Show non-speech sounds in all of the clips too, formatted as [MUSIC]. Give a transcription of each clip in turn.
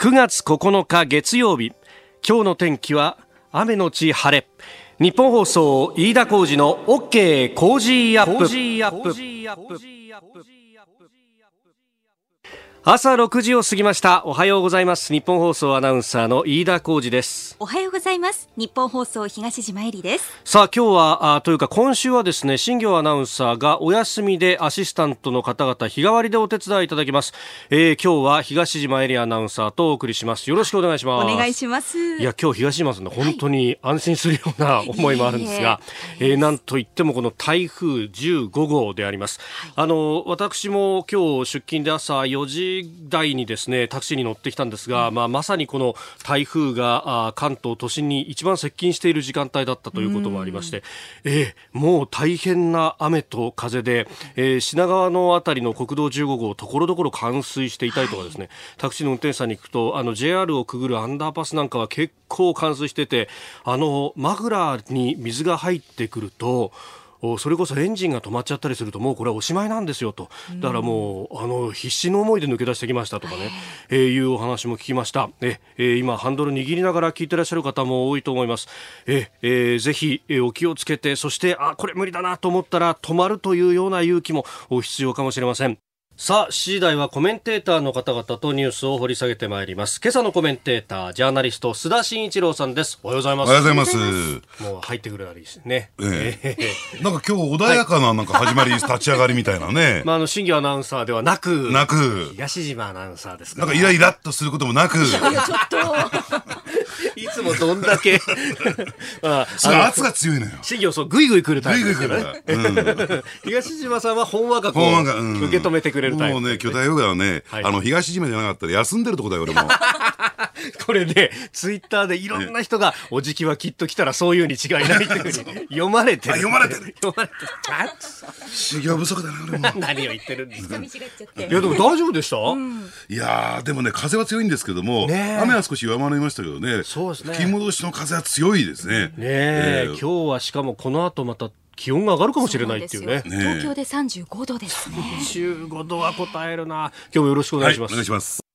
9月9日月曜日。今日の天気は雨のち晴れ。日本放送飯田浩二の OK 工事アップ。朝6時を過ぎました。おはようございます。日本放送アナウンサーの飯田浩二です。おはようございます。日本放送東島えりです。さあ今日はあというか今週はですね新業アナウンサーがお休みでアシスタントの方々日替わりでお手伝いいただきます、えー、今日は東島えりアナウンサーとお送りします。よろしくお願いします。お願いします。いや今日東島さんね本当に安心するような思いもあるんですが、はい、え。ー、なんといってもこの台風15号であります、はい、あの私も今日出勤で朝4時台にですねタクシーに乗ってきたんですが、まあ、まさにこの台風が関東都心に一番接近している時間帯だったということもありまして、えー、もう大変な雨と風で、えー、品川のあたりの国道15号ところどころ冠水していたりとかですね、はい、タクシーの運転手さんに行くとあの JR をくぐるアンダーパスなんかは結構冠水しててあのマフラーに水が入ってくるとそれこそエンジンが止まっちゃったりするともうこれはおしまいなんですよと。だからもうあの必死の思いで抜け出してきましたとかね、えー、いうお話も聞きました。え、えー、今ハンドル握りながら聞いてらっしゃる方も多いと思います。え、えー、ぜひ、えー、お気をつけてそしてあこれ無理だなと思ったら止まるというような勇気も必要かもしれませんさあ、7時台はコメンテーターの方々とニュースを掘り下げてまいります。今朝のコメンテーター、ジャーナリスト、須田慎一郎さんです。おはようございます。おはようございます。もう入ってくるなりね。ええなんか今日穏やかななんか始まり、立ち上がりみたいなね。まあ、あの、新業アナウンサーではなく、なく、東島アナウンサーですから。なんかイライラっとすることもなく。いや、ちょっと。いつもどんだけ [LAUGHS] まあ、その圧が強いのよ。新業そう、ぐいぐい来るタイプですからね。東島さんは本話がこう、受け止めてくれるタイプ。もうね、巨大ヨガはね、あの、東島じゃなかったら休んでるとこだよ、俺も。[LAUGHS] [LAUGHS] これね、ツイッターでいろんな人が、おじきはきっと来たらそういうに違いないっていうふうに読まれてる。読まれてる。読まれてる。修行不足だな、俺も。何を言ってるんですか。いや、でも大丈夫でした、いやでもね、風は強いんですけども、雨は少し弱まりましたけどね、そうですね。吹き戻しの風は強いですね。ね今日はしかもこの後また気温が上がるかもしれないっていうね。東京で35度ですね。35度は答えるな。今日もよろしくお願いします。はい、お願いします。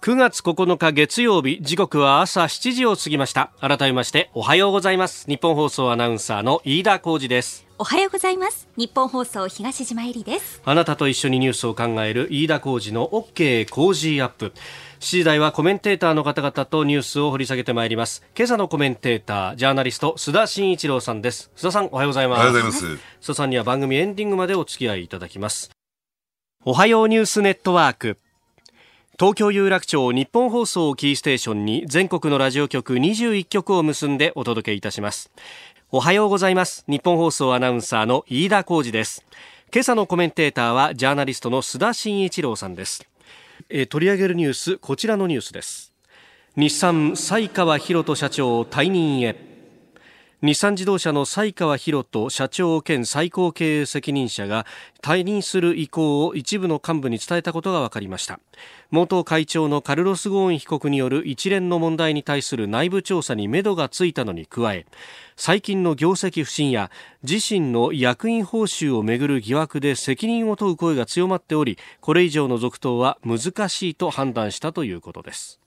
9月9日月曜日時刻は朝7時を過ぎました。改めましておはようございます。日本放送アナウンサーの飯田浩二です。おはようございます。日本放送東島えりです。あなたと一緒にニュースを考える飯田浩二の OK 工事アップ。7時台はコメンテーターの方々とニュースを掘り下げてまいります。今朝のコメンテータージャーナリスト須田慎一郎さんです。須田さんおはようございます。おはようございます。須田さんには番組エンディングまでお付き合いいただきます。おはようニュースネットワーク東京有楽町日本放送キーステーションに全国のラジオ局21局を結んでお届けいたします。おはようございます。日本放送アナウンサーの飯田浩二です。今朝のコメンテーターはジャーナリストの須田慎一郎さんです、えー、取り上げるニュースこちらのニュースです。日産西川博人社長退任へ日産自動車の西川博人社長兼最高経営責任者が退任する意向を一部の幹部に伝えたことが分かりました。元会長のカルロス・ゴーン被告による一連の問題に対する内部調査に目処がついたのに加え最近の業績不振や自身の役員報酬をめぐる疑惑で責任を問う声が強まっておりこれ以上の続投は難しいと判断したということです。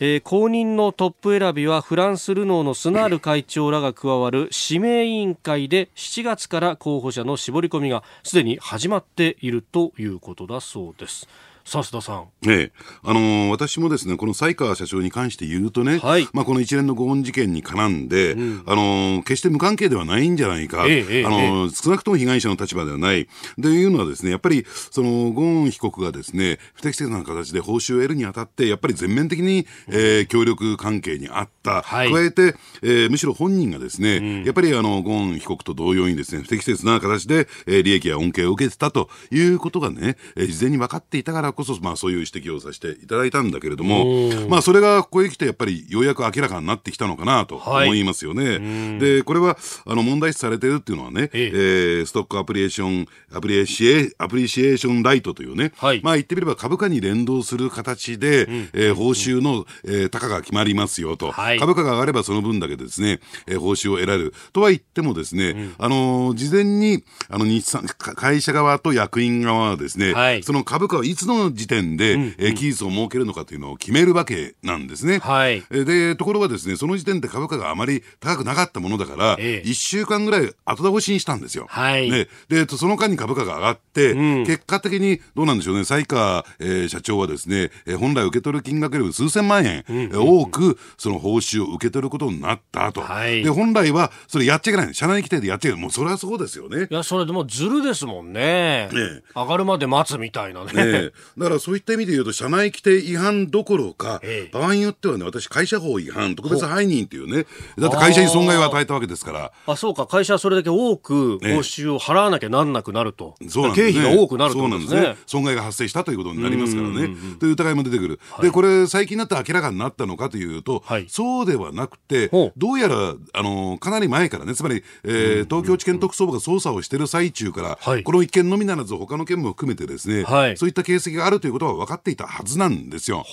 えー、後任のトップ選びはフランス・ルノーのスナール会長らが加わる指名委員会で7月から候補者の絞り込みがすでに始まっているということだそうです。さ田さん。ええ。あのー、私もですね、この西川社長に関して言うとね、はい、まあこの一連のゴーン事件に絡んで、うん、あのー、決して無関係ではないんじゃないか、ええ、あのー、少なくとも被害者の立場ではない。というのはですね、やっぱり、その、ゴーン被告がですね、不適切な形で報酬を得るにあたって、やっぱり全面的に、えー、協力関係にあった。はい、加えて、えー、むしろ本人がですね、うん、やっぱりあの、ゴーン被告と同様にですね、不適切な形で、えー、利益や恩恵を受けてたということがね、えー、事前に分かっていたからこそ、まあ、そういう指摘をさせていただいたんだけれども、まあ、それがここへ来て、やっぱりようやく明らかになってきたのかなと思いますよね。はい、で、これは、あの、問題視されているっていうのはね、ええ。ー、ストックアプリエーション、アプリエシエ、アプリシエーションライトというね、はい、まあ、言ってみれば株価に連動する形で、うん、えー、報酬の、えー、高が決まりますよと、はい、株価が上がればその分だけですね、えー、報酬を得られる。とは言ってもですね、うん、あのー、事前に、あの、日産、会社側と役員側はですね、はい、その株価はいつのの時点で、うん、えー、期日を設けるのかというのを決めるわけなんですね。はい、で、ところがですね、その時点で株価があまり高くなかったものだから、えー、1週間ぐらい後倒しにしたんですよ。はい、でで、その間に株価が上がって、うん、結果的にどうなんでしょうね、西川、えー、社長はですね、えー、本来受け取る金額よりも数千万円、うんうんうん、多くその報酬を受け取ることになったと。はい、で、本来はそれやっちゃいけない。社内規定でやっちゃいけない。もうそれはそうですよね。いや、それでもずるですもんね。ね上がるまで待つみたいなね。ねだからそういった意味で言うと、社内規定違反どころか、ええ、場合によってはね、私、会社法違反、特別背任っていうね、だって会社に損害を与えたわけですから。あそうか、会社はそれだけ多く報酬を払わなきゃなんなくなると。ね、そうなんですね。経費が多くなると、ね、そうなんですね。損害が発生したということになりますからね。という疑いも出てくる。はい、で、これ、最近になって明らかになったのかというと、はい、そうではなくて、どうやら、あの、かなり前からね、つまり、えー、東京地検特捜部が捜査をしている最中から、はい、この一件のみならず、他の件も含めてですね、そういった形跡があるということは分かっていたはずなんですよ。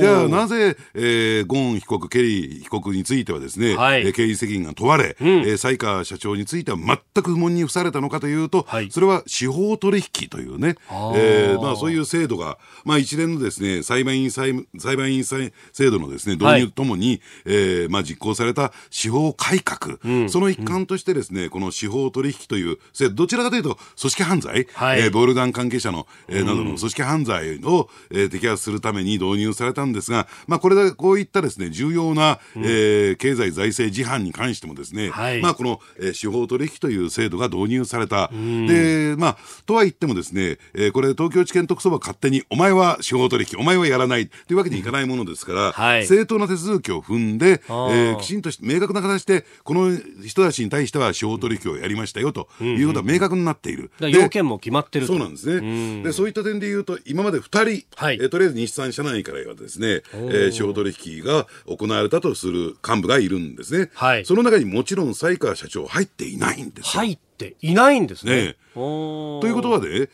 では、なぜ、えー、ゴーン被告、ケリー被告についてはですね、はい、経理責任が問われ、うん、えー、西川社長については全く不問に付されたのかというと、はい、それは司法取引というね、えーまあ、そういう制度が、まあ、一連のですね裁判員裁裁判員制度のですね導入ともに、はい、えー、まあ、実行された司法改革、うん、その一環としてですね、うん、この司法取引という制度、どちらかというと組織犯罪、はい、えー、ボールダン関係者の、えー、などの組織犯罪を、えー、摘発するために導入されたんですが、まあ、これだこういったですね重要な、うん、えー、経済財政事犯に関してもですね、はい、まあ、この、えー、司法取引という制度が導入された。で、まあ、とは言ってもですね、えー、これ東京地検特捜部は勝手にお前は司法取引、お前はやらないというわけにいかないものですから、はい、正当な手続きを踏んで、えー、きちんと明確な形で、この人たちに対しては司法取引をやりましたよということは明確になっている。要件も決まってるそうなんですね。で、そういった点で言うと、今まで2人、はい、えー、とりあえず日産社内からはですね、えー、司法取引が行われたとする幹部がいるんですね。はい、その中にもちろん西川社長入っていないんです入っていないんですね。ねということはね、はい、え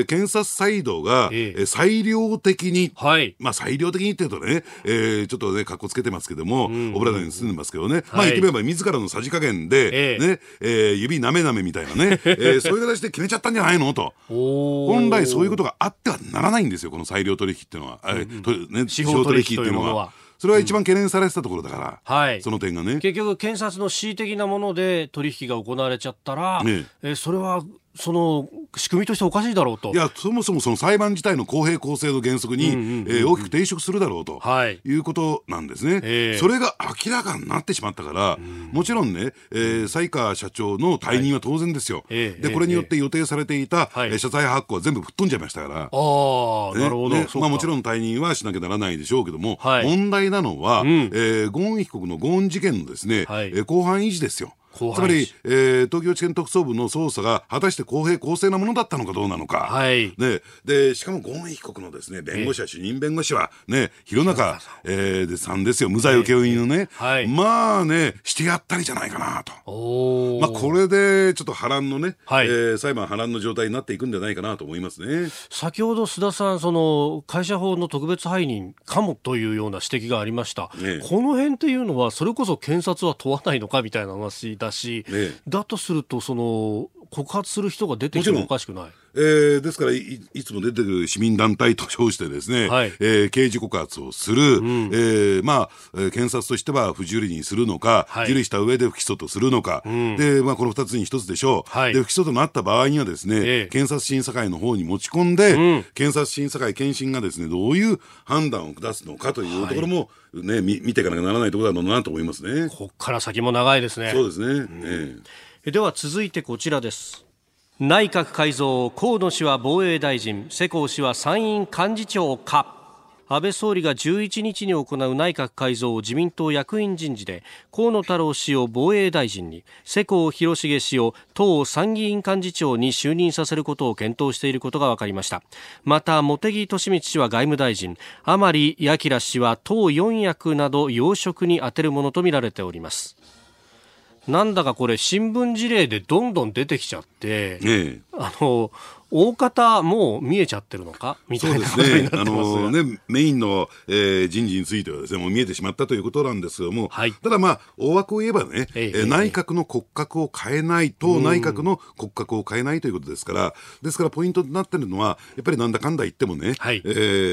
ー、検察サイドが、えー、裁量的に、はい、まあ裁量的にっていうとね、えー、ちょっとね、かっこつけてますけども、うん、オブラートに住んでますけどね、はい、まあ言ってみれば自らのさじ加減で、えー、ね、えー、指なめなめみたいなね、[LAUGHS] えー、そういう形で決めちゃったんじゃないの？と。本来そういうことがあってはならないんですよ、この裁量取引っていうのは。うん、とね、司法取引っていうのは。それは一番懸念されてたところだから、はい、その点がね。結局、検察の恣意的なもので取引が行われちゃったら、ね、えそれはその仕組みとしておかしいだろうと。いや、そもそもその裁判自体の公平公正の原則に、え大きく抵触するだろうと、はい、いうことなんですね、えー、それが明らかになってしまったから、うん、もちろんね、えー、西川社長の退任は当然ですよ。はい、で、これによって予定されていた、えー、謝罪発行は全部吹っ飛んじゃいましたから。ああ、ね、なるほど。ね、まあもちろん退任はしなきゃならないでしょうけども、はい、問題なのは、うん、えー、ゴーン被告のゴーン事件のですね、はい、えー、後半維持ですよ。つまり、えー、東京地検特捜部の捜査が果たして公平公正なものだったのかどうなのか、はい、ね、でしかもゴーン被告のですね弁護士は主任弁護士は、ね、弘中、えー、でさんですよ。無罪請負のね、はい、まあねしてやったりじゃないかなと、まあ、これでちょっと波乱のね、はい、えー、裁判波乱の状態になっていくんじゃないかなと思いますね。先ほど須田さんその会社法の特別背任かもというような指摘がありました、ね、この辺っていうのはそれこそ検察は問わないのかみたいな話だし、ね、だとするとその告発する人が出てきてもおかしくない。えー、ですからい、いつも出てくる市民団体と称してですね、はい、えー、刑事告発をする、うん、えー、まあ、検察としては不受理にするのか、はい、受理した上で不起訴とするのか、うん、で、まあ、この二つに一つでしょう。はい、で、不起訴となった場合にはですね、えー、検察審査会の方に持ち込んで、うん、検察審査会検診がですね、どういう判断を下すのかというところも、ね、見見ていかなきゃならないところだろうなと思いますね。ここから先も長いですね。そうですね。うん、えー、では続いてこちらです。内閣改造河野氏は防衛大臣世耕氏は参院幹事長か。安倍総理が11日に行う内閣改造自民党役員人事で河野太郎氏を防衛大臣に世耕弘成氏を党参議院幹事長に就任させることを検討していることが分かりました。また茂木敏光氏は外務大臣甘利明氏は党四役など要職に充てるものとみられております。なんだかこれ新聞事例でどんどん出てきちゃって、ええ、あの大方もう見えちゃってるのか？みたいなことになってますね。あのね、メインの、えー、人事についてはですね、もう見えてしまったということなんですけども、はい、ただまあ、大枠を言えばね、えー、内閣の骨格を変えないと、内閣の骨格を変えないということですから、ですからポイントになってるのは、やっぱりなんだかんだ言ってもね、はい、え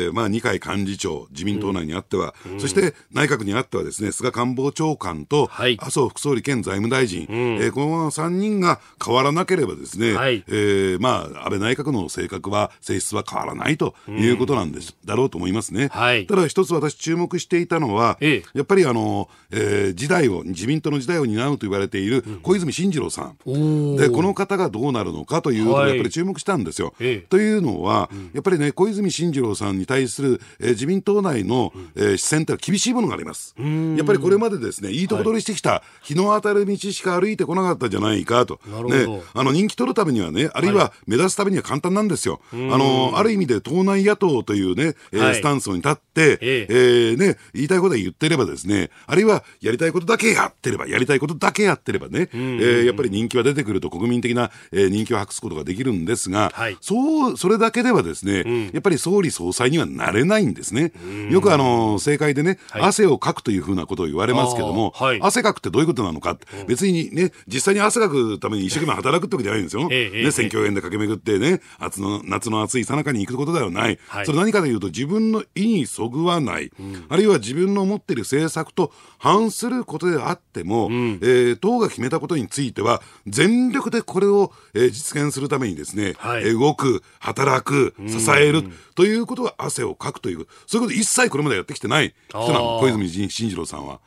ー、まあ、二階幹事長、自民党内にあっては、うん、そして内閣にあってはですね、菅官房長官と、はい、麻生副総理兼財務大臣、うん、えー、この3人が変わらなければですね、はい、えー、まあ、安倍内閣の性格は、性質は変わらないということなんです、うん、だろうと思いますね。はい、ただ一つ私注目していたのは、ええ、やっぱりあの、えー、時代を、自民党の時代を担うと言われている小泉進次郎さん。うん、で、この方がどうなるのかというのをやっぱり注目したんですよ。はい、というのは、やっぱりね、小泉進次郎さんに対する、えー、自民党内の、えー、視線って厳しいものがあります。やっぱりこれまでですね、いいとこ取りしてきた、日の当たる道しか歩いてこなかったじゃないかと。ね、あの人気取るためにはね、あるいは目指すためには簡単なんですよ。あの、ある意味で党内野党というね、えー、スタンスに立って、ええ。ー、ね、言いたいことは言ってればですね、あるいはやりたいことだけやってれば、やりたいことだけやってればね、えー、やっぱり人気は出てくると国民的な、えー、人気を博すことができるんですが、はい、そう、それだけではですね、うん、やっぱり総理総裁にはなれないんですね。よくあの、政界でね、はい、汗をかくというふうなことを言われますけども、はい、汗かくってどういうことなのか、別にね、実際に汗かくために一生懸命働くってわけじゃないんですよ。えね、選挙園で駆け巡ってね、夏の夏の暑いさなかに行くことではない。それ何かというと、自分の意にそぐわない、うん、あるいは自分の持っている政策と反することであっても、うん、えー、党が決めたことについては、全力でこれを、えー、実現するためにですね、はい、動く、働く、支える、ということが汗をかくという、そういうこと一切これまでやってきてない人なの、小泉進次郎さんは。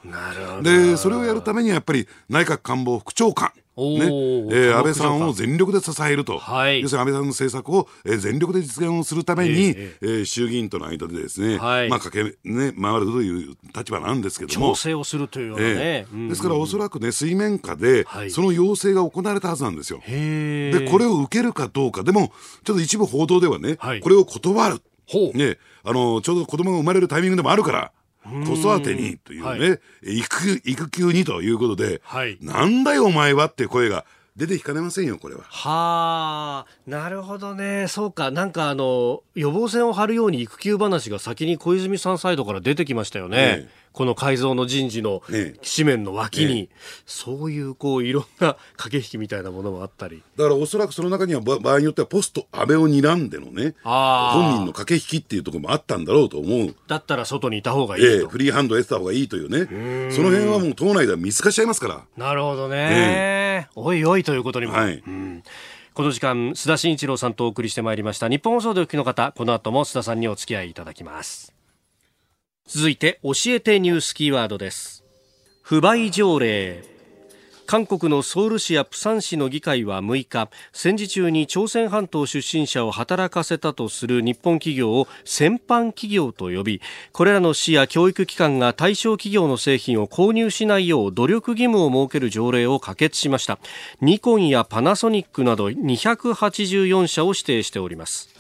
で、それをやるためにはやっぱり内閣官房副長官、ね。えー、安倍さんを全力で支えると、はい、要するに安倍さんの政策を、えー、全力で実現をするために、えー、えー、衆議院との間でですね、はい、まあ、駆け、ね、回るという立場なんですけども。調整をするというようなね。えー、ですから、おそらくね、水面下で、その要請が行われたはずなんですよ。で、これを受けるかどうか、でも、ちょっと一部報道ではね、はい、これを断る。ね、あの、ちょうど子供が生まれるタイミングでもあるから、子育てにというね、はい、育育休にということで、はい、なんだよお前はって声が出てきかねませんよ、これは。はあ、なるほどね。そうか。なんかあの、予防線を張るように育休話が先に小泉さんサイドから出てきましたよね。ねこの改造の人事の紙面の脇に、ね、そういうこういろんな駆け引きみたいなものもあったり。だからおそらくその中には場合によってはポスト安倍を睨んでのね本人の駆け引きっていうところもあったんだろうと思う。だったら外にいた方がいいと、えフリーハンド得た方がいいというね。その辺はもう党内では見透かしちゃいますから。なるほどね、おいおいということにも、はい、うん。この時間須田慎一郎さんとお送りしてまいりました。日本放送でお聞きの方この後も須田さんにお付き合いいただきます続いて教えてニュースキーワードです。不買条例。韓国のソウル市やプサン市の議会は6日戦時中に朝鮮半島出身者を働かせたとする日本企業を戦犯企業と呼びこれらの市や教育機関が対象企業の製品を購入しないよう努力義務を設ける条例を可決しました。ニコンやパナソニックなど284社を指定しております。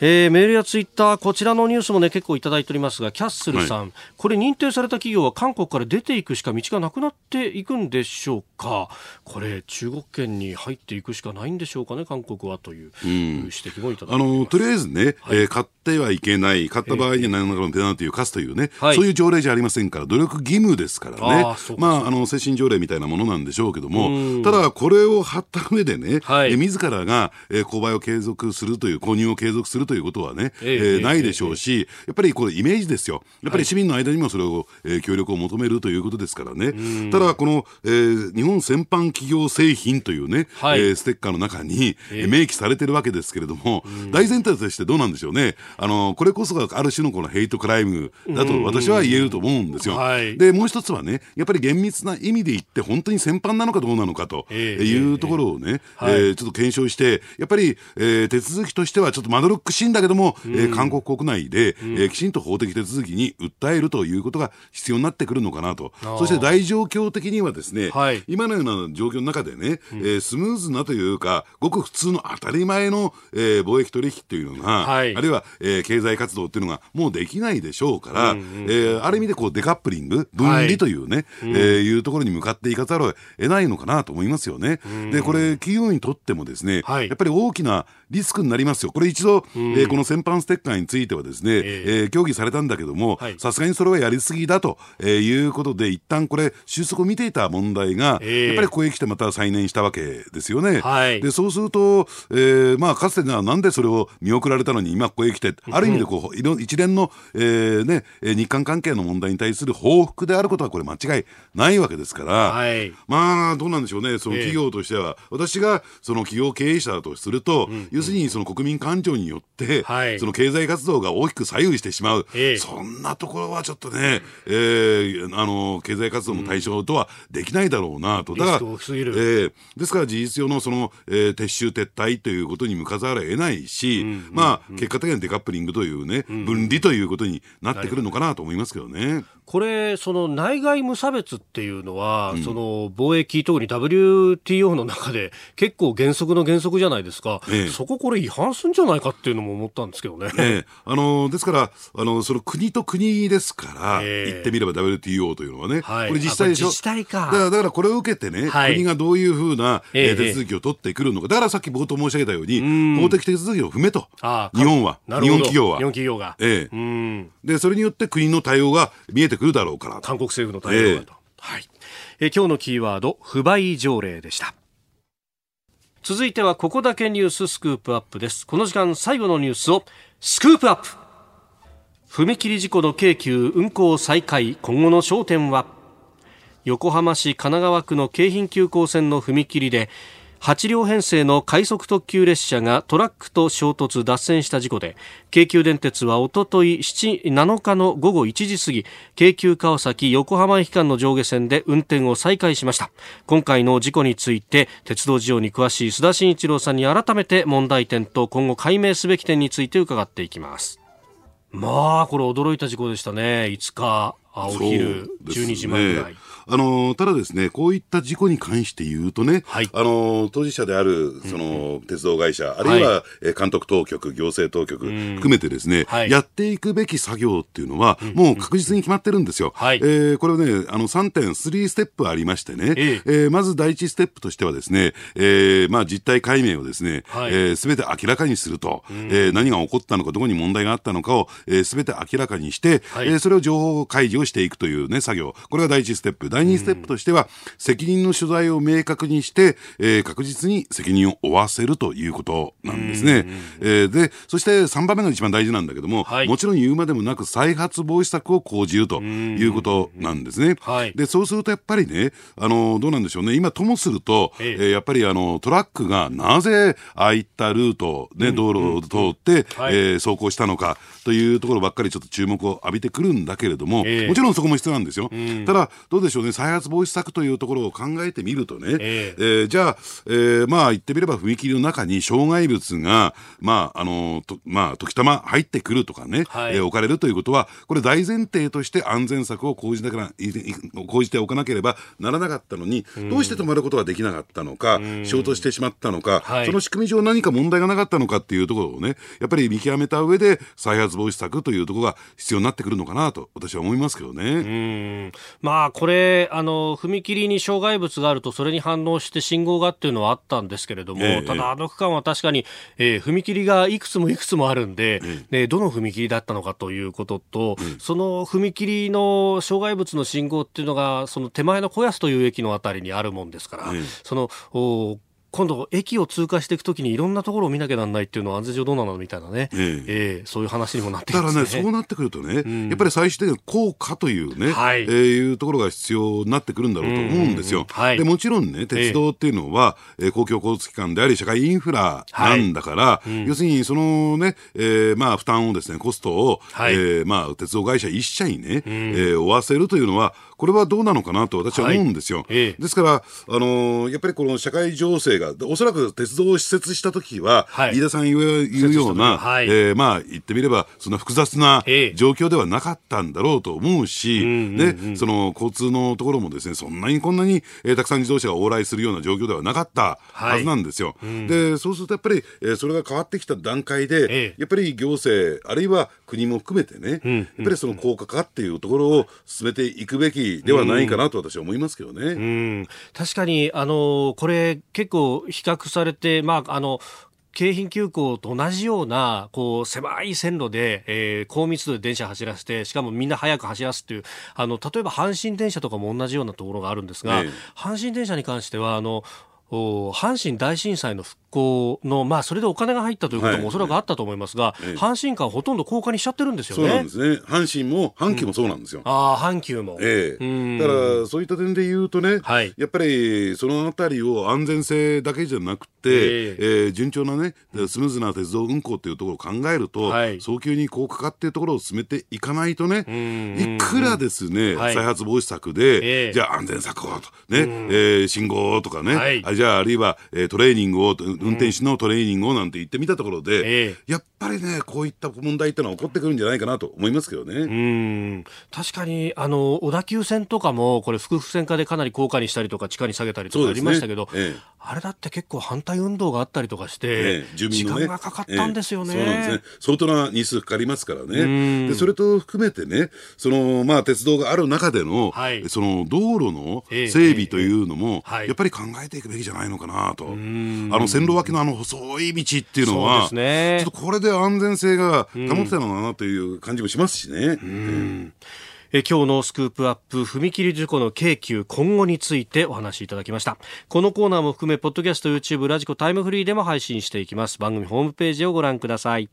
えー、メールやツイッターこちらのニュースもね結構いただいておりますがキャッスルさん、はい、これ認定された企業は韓国から出ていくしか道がなくなっていくんでしょうか？これ中国圏に入っていくしかないんでしょうかね韓国はという指摘もいただいてあのとりあえずね、はい、えー、買ってはいけない買った場合に何らかのペナルティを課すというね、はい、そういう条例じゃありませんから努力義務ですからねまああの精神条例みたいなものなんでしょうけどもただこれを貼った上でね、はい、え自らが、えー、購買を継続するという購入を継続するということはね、えー、ないでしょうし、やっぱりこれイメージですよ。やっぱり市民の間にもそれを、えー、協力を求めるということですからね。ただ、この、えー、日本戦犯企業製品というね、はい、えー、ステッカーの中に、えー、明記されてるわけですけれども、大前提としてどうなんでしょうね。あの、これこそがある種のこのヘイトクライムだと私は言えると思うんですよ。はい、で、もう一つはね、やっぱり厳密な意味で言って本当に戦犯なのかどうなのかというところをね、えー、えー、ちょっと検証して、やっぱり、えー、手続きとしてはちょっとまどろっくししいんだけども、えー、韓国国内で、えー、きちんと法的手続きに訴えるということが必要になってくるのかなと、そして大状況的にはですね、はい、今のような状況の中でね、うん、えー、スムーズなというか、ごく普通の当たり前の、えー、貿易取引というのが、はい、あるいは、えー、経済活動っていうのがもうできないでしょうから、うんうん、えー、ある意味でこうデカップリング、分離というね、はい、えー、いうところに向かっていかざるを得ないのかなと思いますよね。で、これ、企業にとってもですね、はい、やっぱり大きなリスクになりますよ。これ一度、うん、えー、この先般ステッカーについてはですね、えー、えー、協議されたんだけども、さすがにそれはやりすぎだと、えー、いうことで、一旦これ、収束を見ていた問題が、えー、やっぱりここへ来てまた再燃したわけですよね。はい、でそうすると、えー、まあ、かつてなんでそれを見送られたのに、今ここへ来て、ある意味でこう、一連の、えーね、日韓関係の問題に対する報復であることはこれ間違いないわけですから、はい、まあ、どうなんでしょうね、その企業としては、えー、私がその企業経営者だとすると、うん、要するにその国民感情によって、はい、その経済活動が大きく左右してしまう、えー、そんなところはちょっとね、えー、あの経済活動の対象とはできないだろうなと、だから、えー、ですから事実上のその、えー、撤収、撤退ということに向かざるを得ないし、うん、まあ、結果的にはデカップリングというね、うん、分離ということになってくるのかなと思いますけどね。これ、その内外無差別っていうのは、うん、その貿易、特に WTO の中で結構原則の原則じゃないですか、ええ、そここれ違反するんじゃないかっていうのも思ったんですけどね。ええ、あのですからあの、その国と国ですから、え言ってみれば WTO というのはね、はい、これ自治体でしょ？自治体か。だからだからこれを受けてね、はい、国がどういうふうな、え手続きを取ってくるのか、だからさっき冒頭申し上げたように、法的手続きを踏めと、日本は、日本企業は。日本企業が。ええ、でそれによって国の対応が見えてくるだろうから韓国政府の対応だと。はい。え今日のキーワード不買条例でした続いてはここだけニューススクープアップです。この時間最後のニュースをスクープアップ。踏切事故の京急運行再開。今後の焦点は？横浜市神奈川区の京浜急行線の踏切で8両編成の快速特急列車がトラックと衝突脱線した事故で京急電鉄はおととい7日の午後1時過ぎ京急川崎横浜駅間の上下線で運転を再開しました。今回の事故について鉄道事情に詳しい須田慎一郎さんに改めて問題点と今後解明すべき点について伺っていきます。まあこれ驚いた事故でしたね。5日お昼12時前ぐらい。あのただですね、こういった事故に関して言うとね、はい、あの当事者であるその、鉄道会社、あるいは、はい、監督当局、行政当局含めてですね、はい、やっていくべき作業っていうのは、もう確実に決まってるんですよ。はい、えー、これね、あの3.3ステップありましてね、えー、えー、まず第一ステップとしてはですね、えー、まあ実態解明をですね、す、はい、えー、べ、て明らかにすると、えー、何が起こったのか、どこに問題があったのかをすべ、えー、て明らかにして、はい、えー、それを情報開示をしていくというね、作業。これが第一ステップ。第二ステップとしては、責任の所在を明確にして、えー、確実に責任を負わせるということなんですね。えー、で、そして3番目が一番大事なんだけども、はい、もちろん言うまでもなく再発防止策を講じるということなんですね。はい、で、そうするとやっぱりね、あの、どうなんでしょうね。今ともすると、えー、やっぱりあの、トラックがなぜああいったルート、ね、道路を通って、え走行したのかというところばっかりちょっと注目を浴びてくるんだけれども、えー、もちろんそこも必要なんですよ。うん、ただ、どうでしょうね、再発防止策というところを考えてみるとね、えー、えー、じゃあ、えー、まあ言ってみれば踏切の中に障害物が、まあ、あの、とまあ、時たま入ってくるとかね、はい、えー、置かれるということは、これ大前提として安全策を講じながら講じておかなければならなかったのに、うん、どうして止まることができなかったのか、うん、衝突してしまったのか、はい、その仕組み上何か問題がなかったのかっていうところをね、やっぱり見極めた上で再発防止策というところが必要になってくるのかなと私は思いますけどね。うんまあこれあの踏切に障害物があるとそれに反応して信号がっていうのはあったんですけれども、えー、ただあの区間は確かに、えー、踏切がいくつもいくつもあるんで、えー、どの踏切だったのかということと、その踏切の障害物の信号っていうのがその手前の小安という駅のあたりにあるもんですから、その今度、駅を通過していくときにいろんなところを見なきゃなんないっていうのは安全上どうなのみたいなね、えー、えー、そういう話にもなってだからね、そうなってくるとね、うん、やっぱり最終的に効果というね、はい。えー、いうところが必要になってくるんだろうと思うんですよ。はい、でもちろんね、鉄道っていうのは、えー、公共交通機関であり、社会インフラなんだから、はい、要するにそのね、えー、まあ負担をですね、コストを、はい、えー、まあ鉄道会社一社にね、うん、えー、負わせるというのは、これはどうなのかなと私は思うんですよ。はい。えー、ですから、あのー、やっぱりこの社会情勢声が、おそらく鉄道を施設した時は、はい、飯田さん言う言うような、はい、えー、まあ言ってみれば、そんな複雑な状況ではなかったんだろうと思うし、ね、その交通のところもですね、そんなにこんなに、えー、たくさん自動車が往来するような状況ではなかったはずなんですよ。はい、で、そうするとやっぱり、えー、それが変わってきた段階で、やっぱり行政、あるいは国も含めてね、うん、やっぱりその効果化っていうところを進めていくべきではないかなと私は思いますけどね。うん、確かに、あの、これ結構比較されて、まあ、あの、京浜急行と同じようなこう狭い線路で、えー、高密度で電車走らせてしかもみんな速く走らすっていうあの例えば阪神電車とかも同じようなところがあるんですが、ええ、阪神電車に関してはあの阪神大震災の復興の、まあ、それでお金が入ったということもおそらくあったと思いますが、はい阪神間ほとんど高架にしちゃってるんですよね。そうなんです。ね。阪神も、阪急もそうなんですよ。うん、ああ、阪急も。ええ。だから、そういった点で言うとね、はい、やっぱり、そのあたりを安全性だけじゃなくて、えー、えー、順調なね、スムーズな鉄道運行っていうところを考えると、はい、早急に高架化っていうところを進めていかないとね、いくらですね、はい、再発防止策で、えー、じゃあ安全策をと、ね、えー、信号とかね、はい、じゃああるいは、えー、トレーニングを、運転手のトレーニングをなんて言ってみたところで、やっぱりね、こういった問題ってのは起こってくるんじゃないかなと思いますけどね。うん。確かに、あの、小田急線とかも、これ、複線化でかなり高架にしたりとか、地下に下げたりとかありましたけど、ねええ、あれだって結構反対運動があったりとかして、え、住民の、ね、時間がかかったんですよね。そうなんですね。相当な日数かかりますからね。でそれと含めてね、その、まあ、鉄道がある中での、はい、その、道路の整備というのも、やっぱり考えていくべきじゃないのかなと。あの、線路脇のあの細い道っていうのは、ね、ちょっとこれで安全性が保てたのかなという感じもしますしね。え今日のスクープアップ踏切事故の京急今後についてお話しいただきました。このコーナーも含めポッドキャスト YouTube ラジコタイムフリーでも配信していきます。番組ホームページをご覧ください